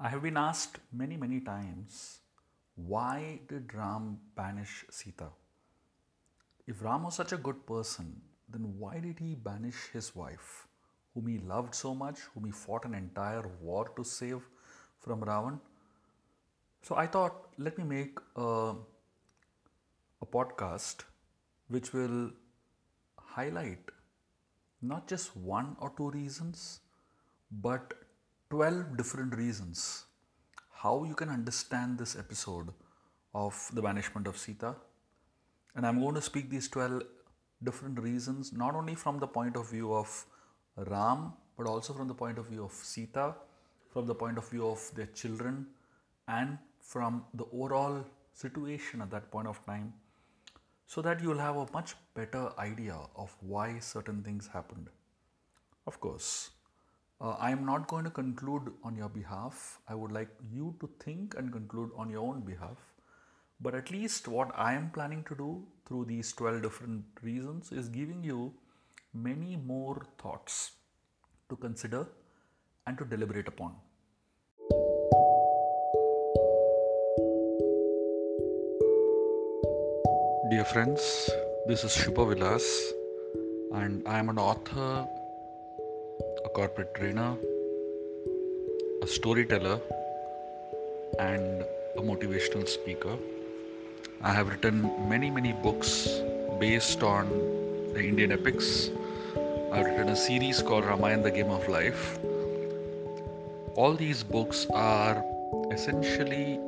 I have been asked many, many times why did Ram banish Sita? If Ram was such a good person, then why did he banish his wife, whom he loved so much, whom he fought an entire war to save from Ravan? So I thought, let me make a, a podcast which will highlight not just one or two reasons, but 12 different reasons how you can understand this episode of the banishment of Sita. And I'm going to speak these 12 different reasons, not only from the point of view of Ram, but also from the point of view of Sita, from the point of view of their children, and from the overall situation at that point of time, so that you'll have a much better idea of why certain things happened. Of course, uh, I am not going to conclude on your behalf. I would like you to think and conclude on your own behalf. But at least what I am planning to do through these 12 different reasons is giving you many more thoughts to consider and to deliberate upon. Dear friends, this is Shubha Vilas, and I am an author a corporate trainer, a storyteller, and a motivational speaker. I have written many, many books based on the Indian epics. I've written a series called Ramayana the Game of Life. All these books are essentially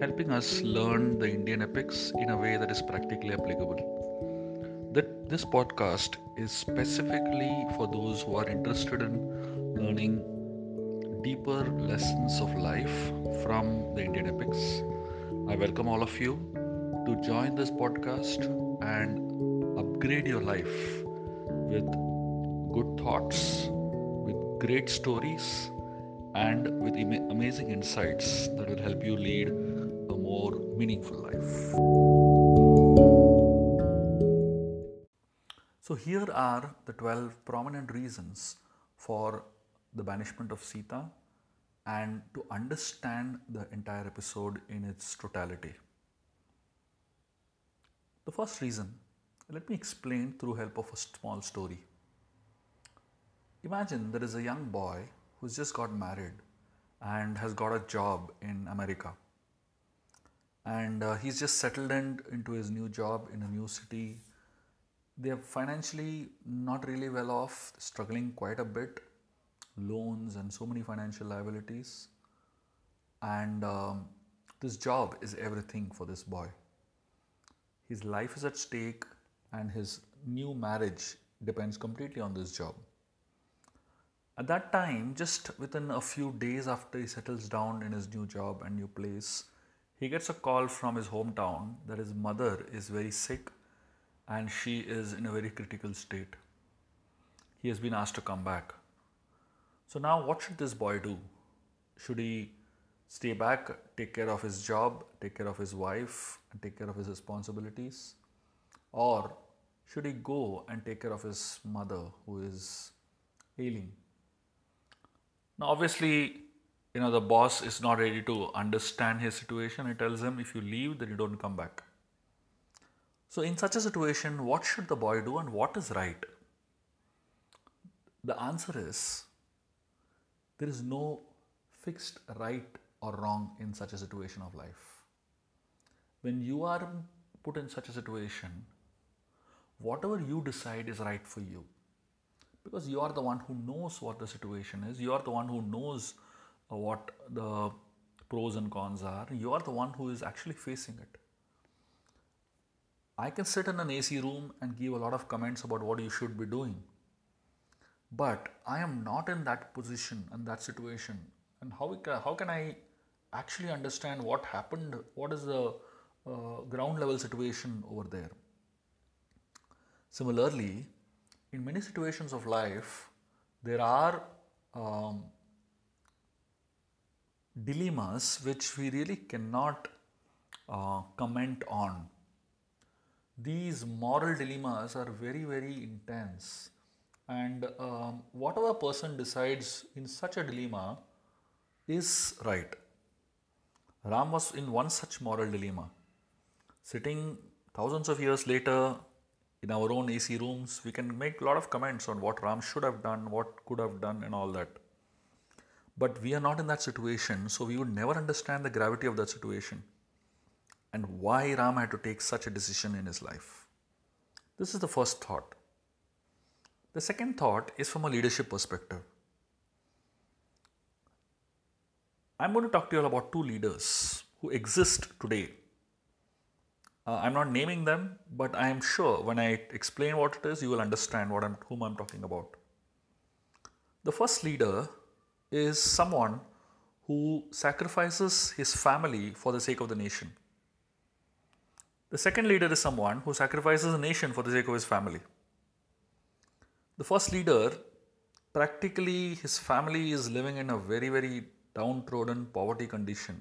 helping us learn the Indian epics in a way that is practically applicable. That this podcast is specifically for those who are interested in learning deeper lessons of life from the Indian epics. I welcome all of you to join this podcast and upgrade your life with good thoughts, with great stories, and with amazing insights that will help you lead a more meaningful life. Here are the 12 prominent reasons for the banishment of Sita and to understand the entire episode in its totality. The first reason, let me explain through help of a small story. Imagine there is a young boy who's just got married and has got a job in America. And uh, he's just settled in, into his new job in a new city they're financially not really well off, struggling quite a bit, loans and so many financial liabilities. And um, this job is everything for this boy. His life is at stake, and his new marriage depends completely on this job. At that time, just within a few days after he settles down in his new job and new place, he gets a call from his hometown that his mother is very sick and she is in a very critical state. He has been asked to come back. So, now what should this boy do? Should he stay back, take care of his job, take care of his wife, and take care of his responsibilities? Or should he go and take care of his mother who is ailing? Now, obviously, you know, the boss is not ready to understand his situation. He tells him, if you leave, then you don't come back. So, in such a situation, what should the boy do and what is right? The answer is there is no fixed right or wrong in such a situation of life. When you are put in such a situation, whatever you decide is right for you. Because you are the one who knows what the situation is, you are the one who knows uh, what the pros and cons are, you are the one who is actually facing it. I can sit in an AC room and give a lot of comments about what you should be doing. But I am not in that position and that situation. And how, can, how can I actually understand what happened? What is the uh, ground level situation over there? Similarly, in many situations of life, there are um, dilemmas which we really cannot uh, comment on these moral dilemmas are very, very intense. And um, whatever person decides in such a dilemma is right. Ram was in one such moral dilemma. Sitting thousands of years later in our own AC rooms, we can make a lot of comments on what Ram should have done, what could have done, and all that. But we are not in that situation, so we would never understand the gravity of that situation and why Ram had to take such a decision in his life. This is the first thought. The second thought is from a leadership perspective. I'm going to talk to you all about two leaders who exist today. Uh, I'm not naming them, but I am sure when I explain what it is, you will understand what I'm, whom I'm talking about. The first leader is someone who sacrifices his family for the sake of the nation. The second leader is someone who sacrifices a nation for the sake of his family. The first leader, practically, his family is living in a very, very downtrodden poverty condition.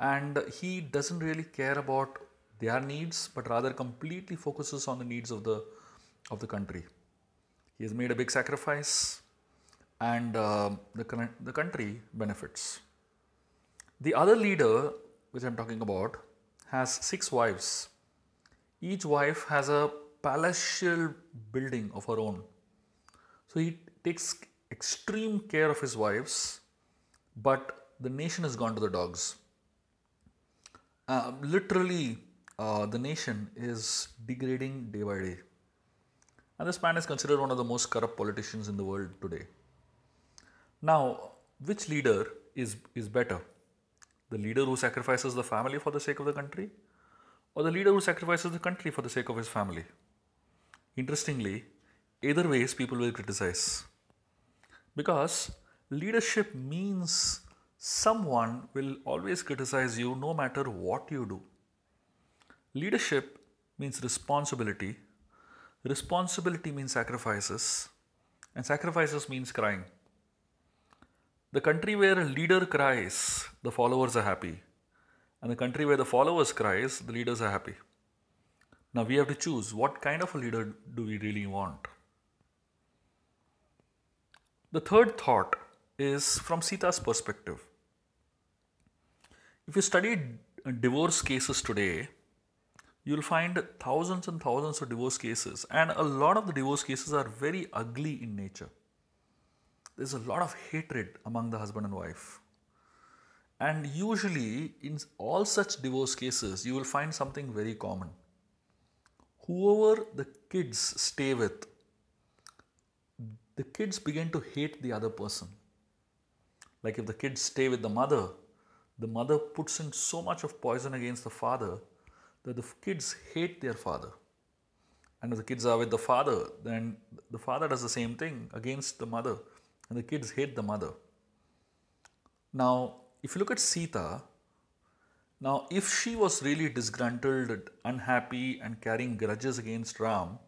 And he doesn't really care about their needs, but rather completely focuses on the needs of the, of the country. He has made a big sacrifice, and uh, the, the country benefits. The other leader, which I'm talking about, has six wives. Each wife has a palatial building of her own. So he takes extreme care of his wives, but the nation has gone to the dogs. Uh, literally, uh, the nation is degrading day by day. And this man is considered one of the most corrupt politicians in the world today. Now, which leader is, is better? The leader who sacrifices the family for the sake of the country, or the leader who sacrifices the country for the sake of his family? Interestingly, either ways people will criticize. Because leadership means someone will always criticize you no matter what you do. Leadership means responsibility. Responsibility means sacrifices. And sacrifices means crying. The country where a leader cries, the followers are happy. And the country where the followers cries, the leaders are happy. Now we have to choose what kind of a leader do we really want. The third thought is from Sita's perspective. If you study divorce cases today, you'll find thousands and thousands of divorce cases, and a lot of the divorce cases are very ugly in nature there's a lot of hatred among the husband and wife. And usually, in all such divorce cases, you will find something very common. Whoever the kids stay with, the kids begin to hate the other person. Like if the kids stay with the mother, the mother puts in so much of poison against the father that the kids hate their father. And if the kids are with the father, then the father does the same thing against the mother and the kids hate the mother. Now, if you look at Sita, now if she was really disgruntled, unhappy, and carrying grudges against Ram,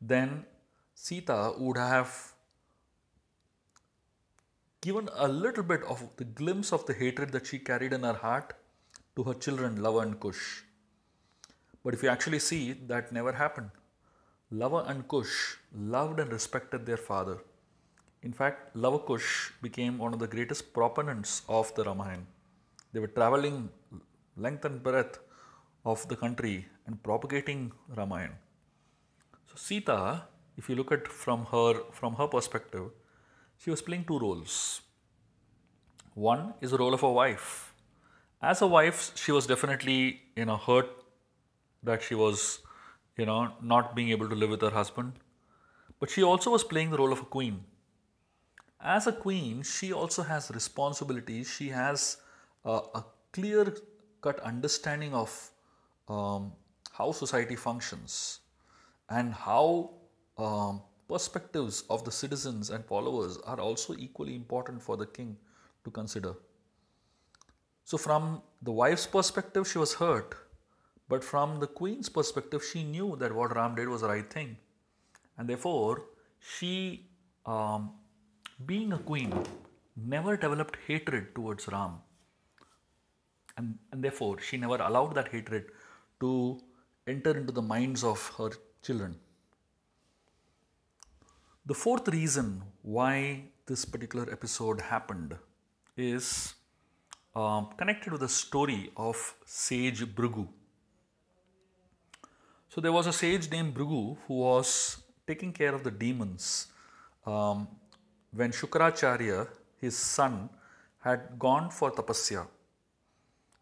then Sita would have given a little bit of the glimpse of the hatred that she carried in her heart to her children, Lava and Kush. But if you actually see, that never happened. Lava and Kush loved and respected their father. In fact, Lavakush became one of the greatest proponents of the Ramayana. They were traveling length and breadth of the country and propagating Ramayana. So Sita, if you look at from her from her perspective, she was playing two roles. One is the role of a wife. As a wife, she was definitely you know hurt that she was you know not being able to live with her husband, but she also was playing the role of a queen as a queen, she also has responsibilities. She has uh, a clear cut understanding of um, how society functions and how um, perspectives of the citizens and followers are also equally important for the king to consider. So, from the wife's perspective, she was hurt, but from the queen's perspective, she knew that what Ram did was the right thing, and therefore she um, being a queen, never developed hatred towards Ram. And, and therefore, she never allowed that hatred to enter into the minds of her children. The fourth reason why this particular episode happened is um, connected with the story of sage Bhrigu. So there was a sage named Bhrigu who was taking care of the demons um, when Shukracharya, his son, had gone for tapasya.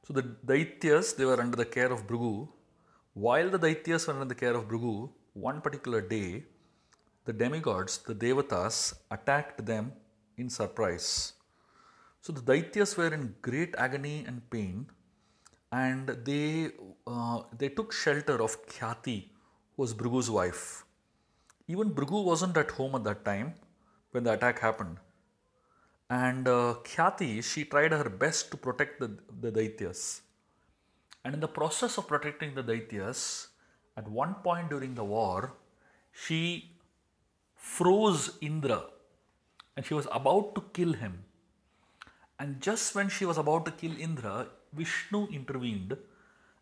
So the Daityas, they were under the care of Bhrigu. While the Daityas were under the care of Bhrigu, one particular day, the demigods, the Devatas, attacked them in surprise. So the Daityas were in great agony and pain, and they uh, they took shelter of Khyati, who was Bhrigu's wife. Even Bhrigu wasn't at home at that time when the attack happened. And uh, Khyati, she tried her best to protect the, the Daityas. And in the process of protecting the Daityas, at one point during the war, she froze Indra and she was about to kill him. And just when she was about to kill Indra, Vishnu intervened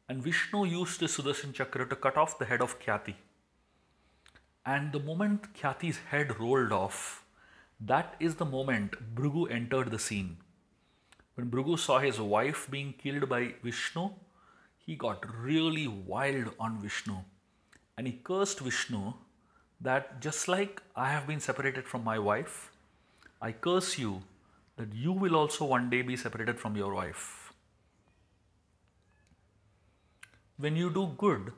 and Vishnu used his Sudarshan Chakra to cut off the head of Khyati. And the moment Khyati's head rolled off, that is the moment Bhrigu entered the scene. When Bhrigu saw his wife being killed by Vishnu, he got really wild on Vishnu and he cursed Vishnu that just like I have been separated from my wife, I curse you that you will also one day be separated from your wife. When you do good,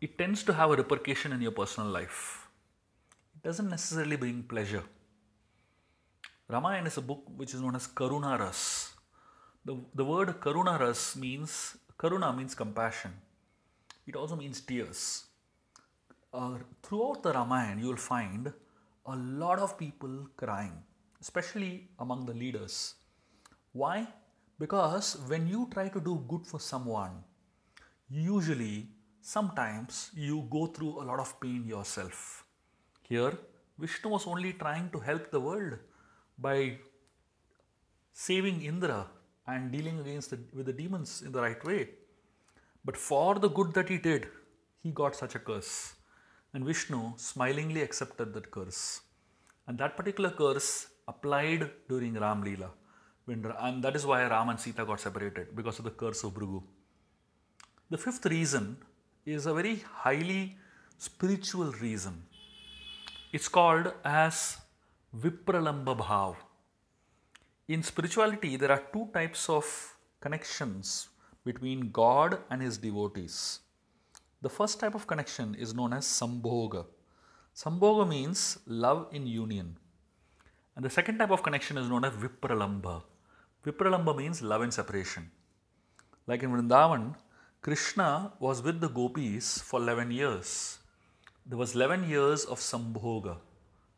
it tends to have a repercussion in your personal life doesn't necessarily bring pleasure. Ramayana is a book which is known as Karuna Ras. The, the word Karuna Ras means, Karuna means compassion. It also means tears. Uh, throughout the Ramayana, you will find a lot of people crying, especially among the leaders. Why? Because when you try to do good for someone, usually, sometimes you go through a lot of pain yourself. Here, Vishnu was only trying to help the world by saving Indra and dealing against the, with the demons in the right way. But for the good that he did, he got such a curse. And Vishnu smilingly accepted that curse. And that particular curse applied during Ram Leela. And that is why Ram and Sita got separated because of the curse of Bhrigu. The fifth reason is a very highly spiritual reason. It's called as Vipralamba Bhav. In spirituality, there are two types of connections between God and his devotees. The first type of connection is known as Sambhoga. Sambhoga means love in union. And the second type of connection is known as Vipralamba. Vipralamba means love in separation. Like in Vrindavan, Krishna was with the gopis for 11 years there was 11 years of sambhoga.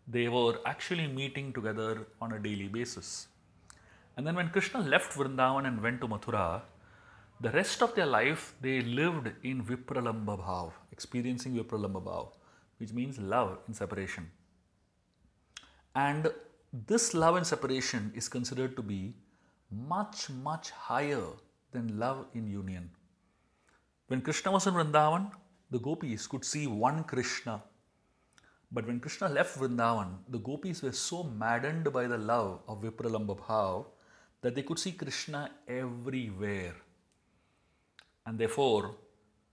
They were actually meeting together on a daily basis. And then when Krishna left Vrindavan and went to Mathura, the rest of their life they lived in Vipralamba Bhav, experiencing Vipralamba Bhav, which means love in separation. And this love in separation is considered to be much, much higher than love in union. When Krishna was in Vrindavan, the gopis could see one Krishna. But when Krishna left Vrindavan, the gopis were so maddened by the love of Vipralamba Bhav that they could see Krishna everywhere. And therefore,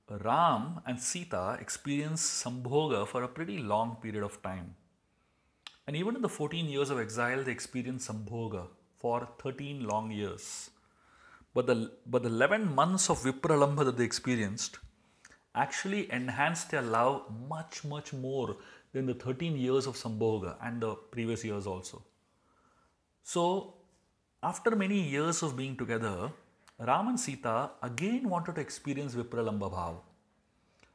Ram and Sita experienced Sambhoga for a pretty long period of time. And even in the 14 years of exile, they experienced Sambhoga for 13 long years. But the, but the 11 months of Vipralamba that they experienced actually enhanced their love much, much more than the 13 years of Sambhoga and the previous years also. So, after many years of being together, Ram and Sita again wanted to experience Vipralamba Bhav.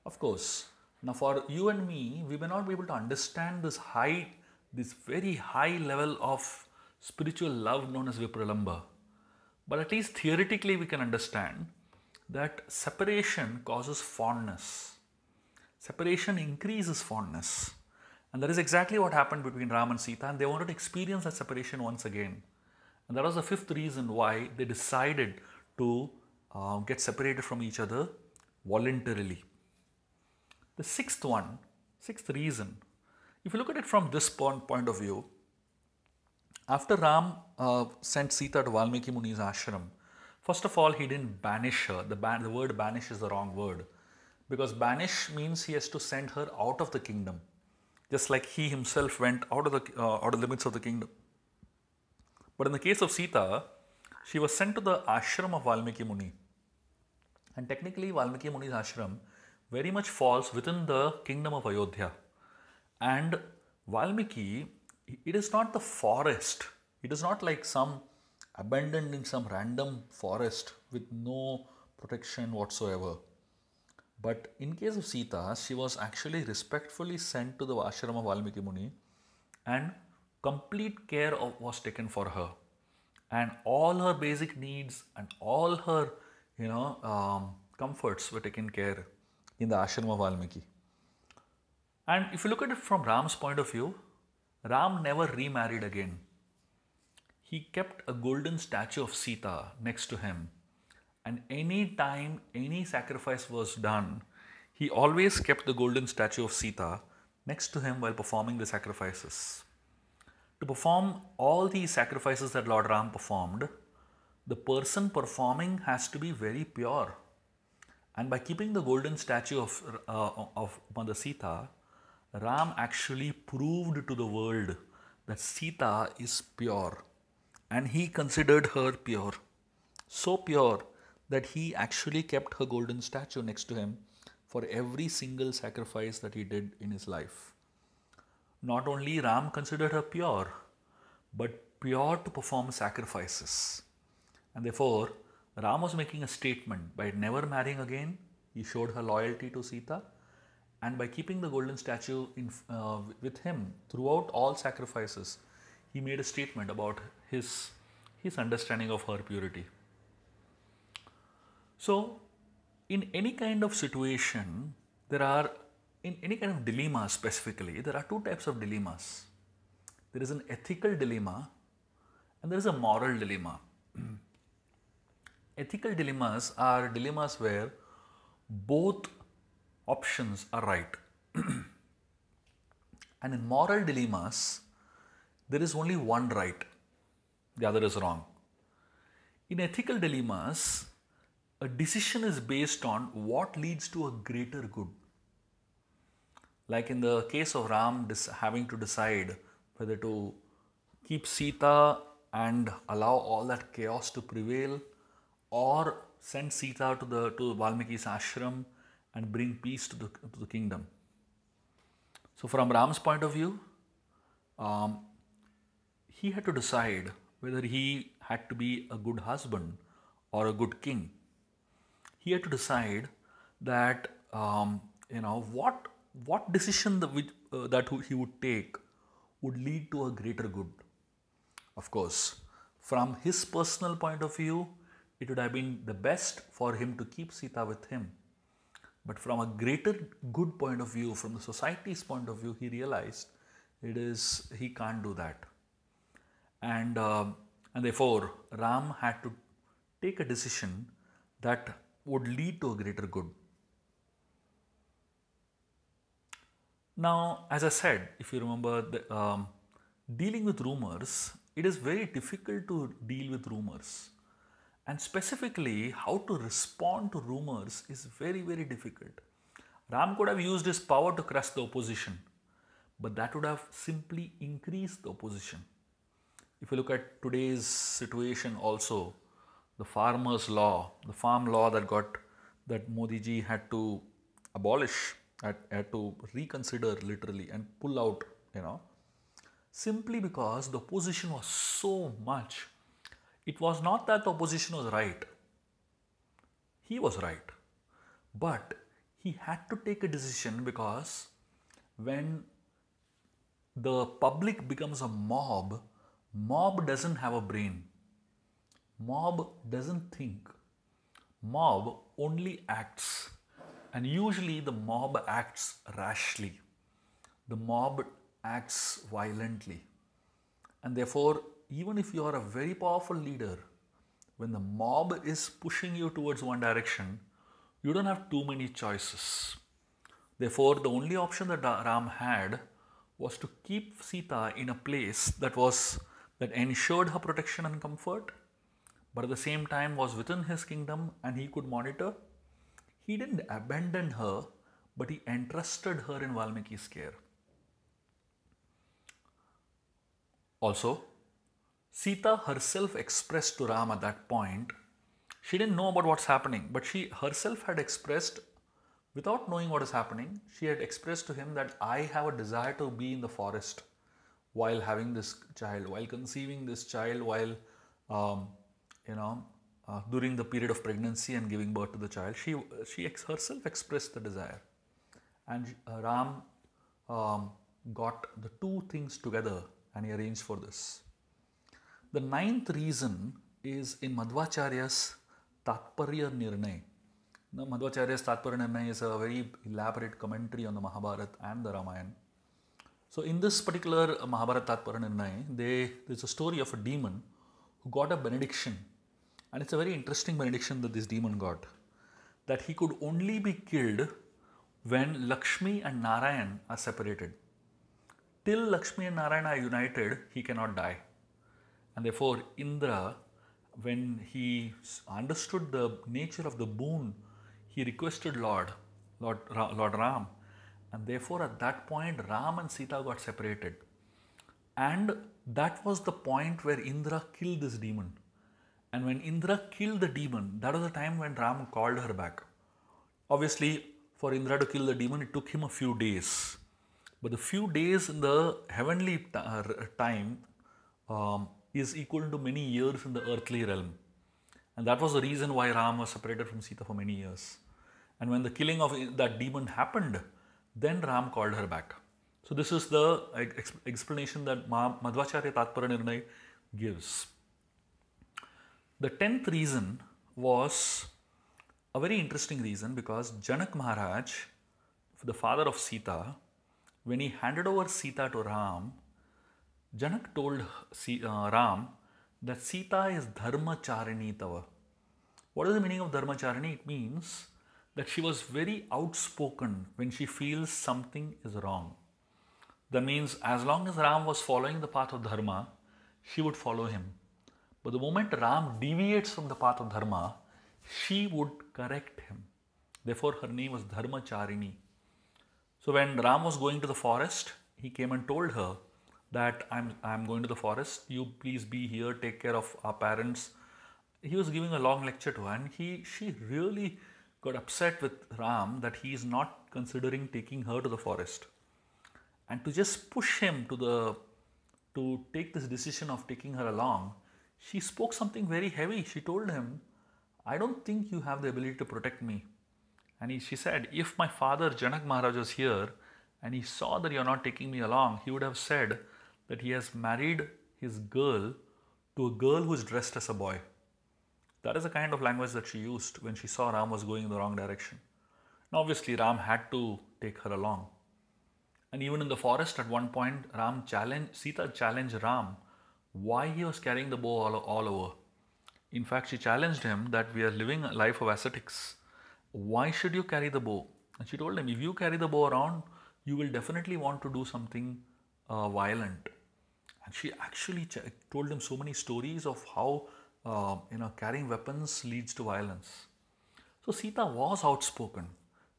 Of course, now for you and me, we may not be able to understand this high, this very high level of spiritual love known as Vipralamba. But at least theoretically, we can understand that separation causes fondness. Separation increases fondness. And that is exactly what happened between Ram and Sita, and they wanted to experience that separation once again. And that was the fifth reason why they decided to uh, get separated from each other voluntarily. The sixth one, sixth reason, if you look at it from this point of view, after Ram uh, sent Sita to Valmiki Muni's ashram, first of all, he didn't banish her. The, ban- the word banish is the wrong word because banish means he has to send her out of the kingdom, just like he himself went out of the uh, out of the limits of the kingdom. But in the case of Sita, she was sent to the ashram of Valmiki Muni. And technically, Valmiki Muni's ashram very much falls within the kingdom of Ayodhya. And Valmiki, it is not the forest. It is not like some abandoned in some random forest with no protection whatsoever. But in case of Sita, she was actually respectfully sent to the ashram of Valmiki Muni and complete care of, was taken for her. And all her basic needs and all her, you know, um, comforts were taken care in the ashram of Valmiki. And if you look at it from Ram's point of view, Ram never remarried again. He kept a golden statue of Sita next to him. And any time any sacrifice was done, he always kept the golden statue of Sita next to him while performing the sacrifices. To perform all these sacrifices that Lord Ram performed, the person performing has to be very pure. And by keeping the golden statue of, uh, of Mother Sita, Ram actually proved to the world that Sita is pure. And he considered her pure. So pure that he actually kept her golden statue next to him for every single sacrifice that he did in his life. Not only Ram considered her pure, but pure to perform sacrifices. And therefore, Ram was making a statement by never marrying again, he showed her loyalty to Sita, and by keeping the golden statue in, uh, with him throughout all sacrifices, he made a statement about his, his understanding of her purity. So, in any kind of situation, there are, in any kind of dilemma specifically, there are two types of dilemmas. There is an ethical dilemma and there is a moral dilemma. ethical dilemmas are dilemmas where both options are right. and in moral dilemmas, there is only one right, the other is wrong. In ethical dilemmas, a decision is based on what leads to a greater good. Like in the case of Ram having to decide whether to keep Sita and allow all that chaos to prevail or send Sita to the to Valmiki's ashram and bring peace to the, to the kingdom. So from Ram's point of view, um, he had to decide whether he had to be a good husband or a good king. He had to decide that um, you know what what decision uh, that he would take would lead to a greater good. Of course, from his personal point of view, it would have been the best for him to keep Sita with him. But from a greater good point of view, from the society's point of view, he realized it is he can't do that, and uh, and therefore Ram had to take a decision that would lead to a greater good. Now, as I said, if you remember, the, um, dealing with rumors, it is very difficult to deal with rumors. And specifically, how to respond to rumors is very, very difficult. Ram could have used his power to crush the opposition, but that would have simply increased the opposition. If you look at today's situation, also, the farmers' law, the farm law that got that Modi ji had to abolish had, had to reconsider literally and pull out, you know, simply because the opposition was so much. It was not that the opposition was right, he was right, but he had to take a decision because when the public becomes a mob, mob doesn't have a brain. Mob doesn't think. Mob only acts. And usually the mob acts rashly. The mob acts violently. And therefore, even if you are a very powerful leader, when the mob is pushing you towards one direction, you don't have too many choices. Therefore, the only option that Ram had was to keep Sita in a place that was that ensured her protection and comfort, but at the same time was within his kingdom and he could monitor. He didn't abandon her, but he entrusted her in Valmiki's care. Also, Sita herself expressed to Ram at that point, she didn't know about what's happening, but she herself had expressed, without knowing what is happening, she had expressed to him that I have a desire to be in the forest while having this child, while conceiving this child, while, um, you know, uh, during the period of pregnancy and giving birth to the child. She, she ex- herself expressed the desire. And uh, Ram um, got the two things together and he arranged for this. The ninth reason is in Madhvacharya's Tatparya Nirnay. Now, Madhvacharya's Tatparya Nirnay is a very elaborate commentary on the Mahabharata and the Ramayana. So, in this particular Mahabharata Tatparya Nirnay, they, there's a story of a demon who got a benediction. And it's a very interesting benediction that this demon got. That he could only be killed when Lakshmi and Narayan are separated. Till Lakshmi and Narayan are united, he cannot die. And therefore, Indra, when he understood the nature of the boon, he requested Lord, Lord, Lord Ram. And therefore, at that point, Ram and Sita got separated. And that was the point where Indra killed this demon. And when Indra killed the demon, that was the time when Ram called her back. Obviously, for Indra to kill the demon, it took him a few days. But the few days in the heavenly uh, time um, is equal to many years in the earthly realm. And that was the reason why Ram was separated from Sita for many years. And when the killing of that demon happened, then Ram called her back. So, this is the ex- explanation that Madhvacharya Tatparya Nirnay gives. The tenth reason was a very interesting reason because Janak Maharaj, the father of Sita, when he handed over Sita to Ram, Janak told uh, Ram that Sita is Dharma Charini Tava. What is the meaning of Dharma Charini? It means that she was very outspoken when she feels something is wrong. That means as long as Ram was following the path of Dharma, she would follow him. But the moment Ram deviates from the path of Dharma, she would correct him. Therefore, her name was Dharma Charini. So, when Ram was going to the forest, he came and told her that I'm, I'm going to the forest, you please be here, take care of our parents. He was giving a long lecture to her, and he, she really got upset with Ram that he is not considering taking her to the forest. And to just push him to the to take this decision of taking her along, she spoke something very heavy. She told him, I don't think you have the ability to protect me. And he, she said, If my father Janak Maharaj was here and he saw that you're not taking me along, he would have said that he has married his girl to a girl who is dressed as a boy. That is the kind of language that she used when she saw Ram was going in the wrong direction. Now, obviously, Ram had to take her along. And even in the forest, at one point, Ram challenged Sita challenged Ram why he was carrying the bow all, all over. In fact, she challenged him that we are living a life of ascetics. Why should you carry the bow? And she told him, if you carry the bow around, you will definitely want to do something uh, violent. And she actually ch- told him so many stories of how uh, you know carrying weapons leads to violence. So Sita was outspoken.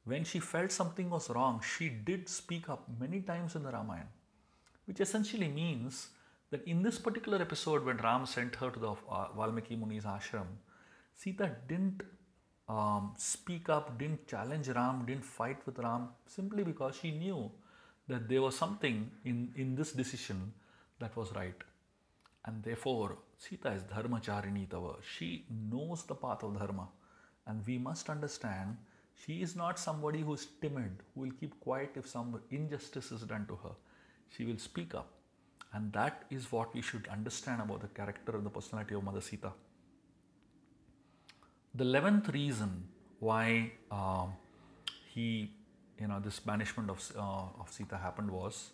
When she felt something was wrong, she did speak up many times in the Ramayana, which essentially means that in this particular episode, when Ram sent her to the uh, Valmiki Muni's ashram, Sita didn't um, speak up, didn't challenge Ram, didn't fight with Ram, simply because she knew that there was something in, in this decision that was right. And therefore, Sita is Dharma Tava. She knows the path of Dharma. And we must understand she is not somebody who is timid, who will keep quiet if some injustice is done to her. She will speak up. And that is what we should understand about the character and the personality of Mother Sita. The eleventh reason why uh, he, you know, this banishment of, uh, of Sita happened was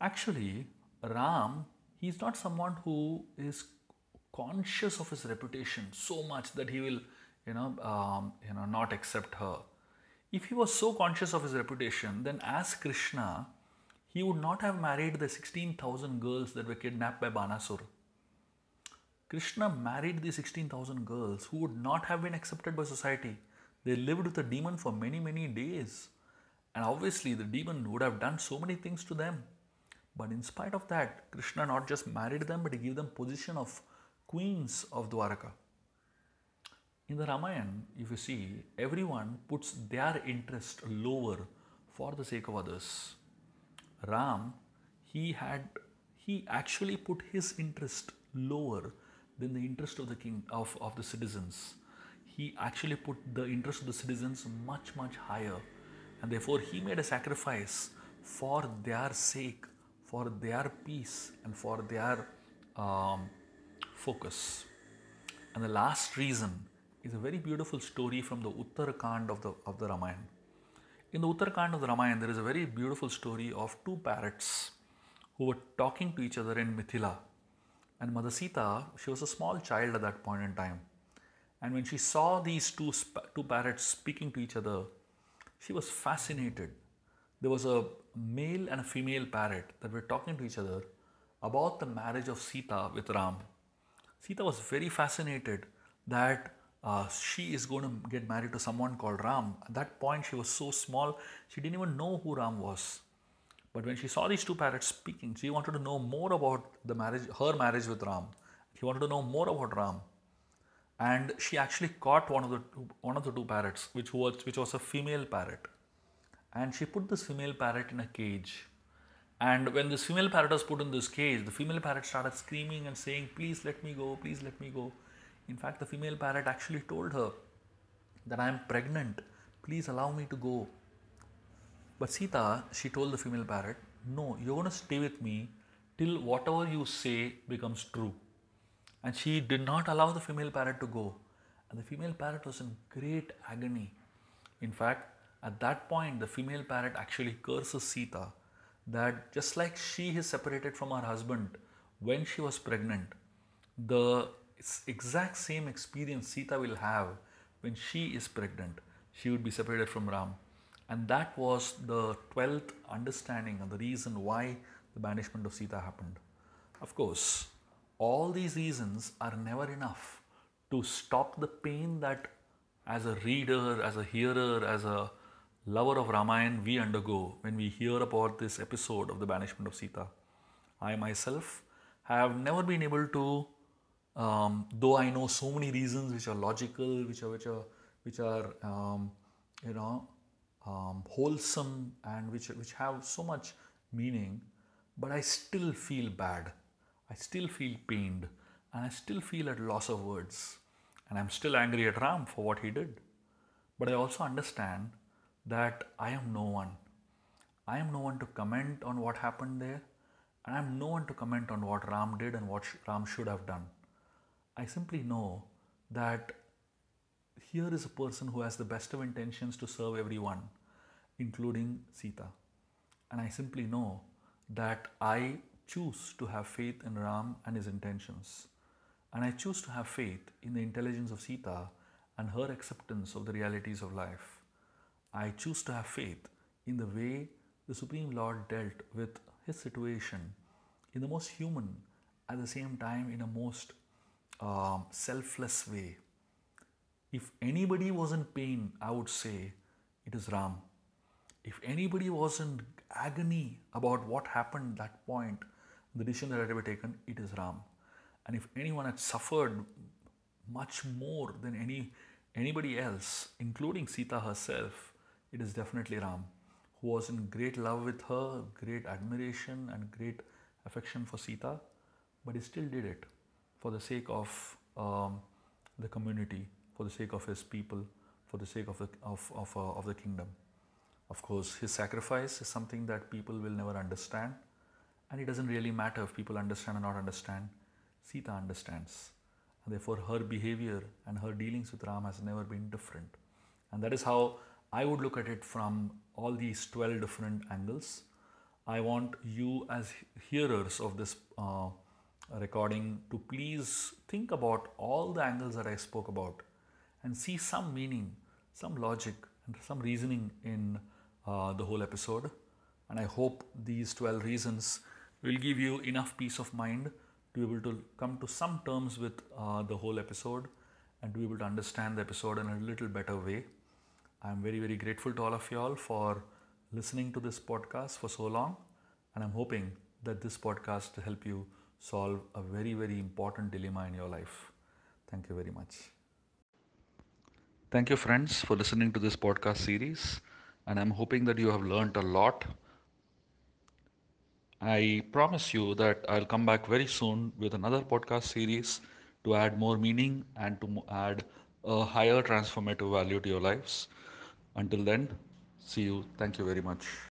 actually Ram, he's not someone who is conscious of his reputation so much that he will, you know, um, you know, not accept her. If he was so conscious of his reputation, then as Krishna, he would not have married the 16,000 girls that were kidnapped by Banasur. Krishna married the 16,000 girls who would not have been accepted by society. They lived with the demon for many, many days. And obviously, the demon would have done so many things to them. But in spite of that, Krishna not just married them, but he gave them position of queens of Dwaraka. In the Ramayana, if you see, everyone puts their interest lower for the sake of others. Ram, he had he actually put his interest lower than the interest of the king of, of the citizens. He actually put the interest of the citizens much, much higher. And therefore he made a sacrifice for their sake, for their peace, and for their um, focus. And the last reason is a very beautiful story from the Uttarakand of the, of the Ramayana. In the Uttarakand of the Ramayana, there is a very beautiful story of two parrots who were talking to each other in Mithila. And Mother Sita, she was a small child at that point in time. And when she saw these two, two parrots speaking to each other, she was fascinated. There was a male and a female parrot that were talking to each other about the marriage of Sita with Ram. Sita was very fascinated that uh, she is going to get married to someone called Ram. At that point, she was so small, she didn't even know who Ram was. But when she saw these two parrots speaking, she wanted to know more about the marriage, her marriage with Ram. She wanted to know more about Ram. And she actually caught one of the two, one of the two parrots, which was which was a female parrot. And she put this female parrot in a cage. And when this female parrot was put in this cage, the female parrot started screaming and saying, Please let me go, please let me go. In fact, the female parrot actually told her that I am pregnant. Please allow me to go. But Sita, she told the female parrot, No, you're going to stay with me till whatever you say becomes true. And she did not allow the female parrot to go. And the female parrot was in great agony. In fact, at that point, the female parrot actually curses Sita that just like she is separated from her husband when she was pregnant, the exact same experience Sita will have when she is pregnant. She would be separated from Ram. And that was the 12th understanding and the reason why the banishment of Sita happened. Of course, all these reasons are never enough to stop the pain that, as a reader, as a hearer, as a lover of Ramayana, we undergo when we hear about this episode of the banishment of Sita. I myself have never been able to um, though I know so many reasons which are logical, which are which are which are um, you know um, wholesome and which which have so much meaning, but I still feel bad. I still feel pained, and I still feel at loss of words, and I'm still angry at Ram for what he did. But I also understand that I am no one. I am no one to comment on what happened there, and I am no one to comment on what Ram did and what Ram should have done. I simply know that here is a person who has the best of intentions to serve everyone, including Sita. And I simply know that I choose to have faith in Ram and his intentions. And I choose to have faith in the intelligence of Sita and her acceptance of the realities of life. I choose to have faith in the way the Supreme Lord dealt with his situation in the most human, at the same time, in a most um, selfless way. If anybody was in pain, I would say it is Ram. If anybody was in agony about what happened that point, the decision that had to be taken, it is Ram. And if anyone had suffered much more than any anybody else, including Sita herself, it is definitely Ram, who was in great love with her, great admiration and great affection for Sita, but he still did it for the sake of um, the community, for the sake of his people, for the sake of the, of, of, uh, of the kingdom. Of course, his sacrifice is something that people will never understand, and it doesn't really matter if people understand or not understand. Sita understands, and therefore her behavior and her dealings with Ram has never been different. And that is how I would look at it from all these 12 different angles. I want you, as hearers of this uh, recording to please think about all the angles that I spoke about and see some meaning, some logic, and some reasoning in uh, the whole episode. And I hope these 12 reasons will give you enough peace of mind to be able to come to some terms with uh, the whole episode and to be able to understand the episode in a little better way. I'm very, very grateful to all of y'all for listening to this podcast for so long. And I'm hoping that this podcast will help you solve a very, very important dilemma in your life. Thank you very much. Thank you, friends, for listening to this podcast series. And I'm hoping that you have learned a lot. I promise you that I'll come back very soon with another podcast series to add more meaning and to add a higher transformative value to your lives. Until then, see you. Thank you very much.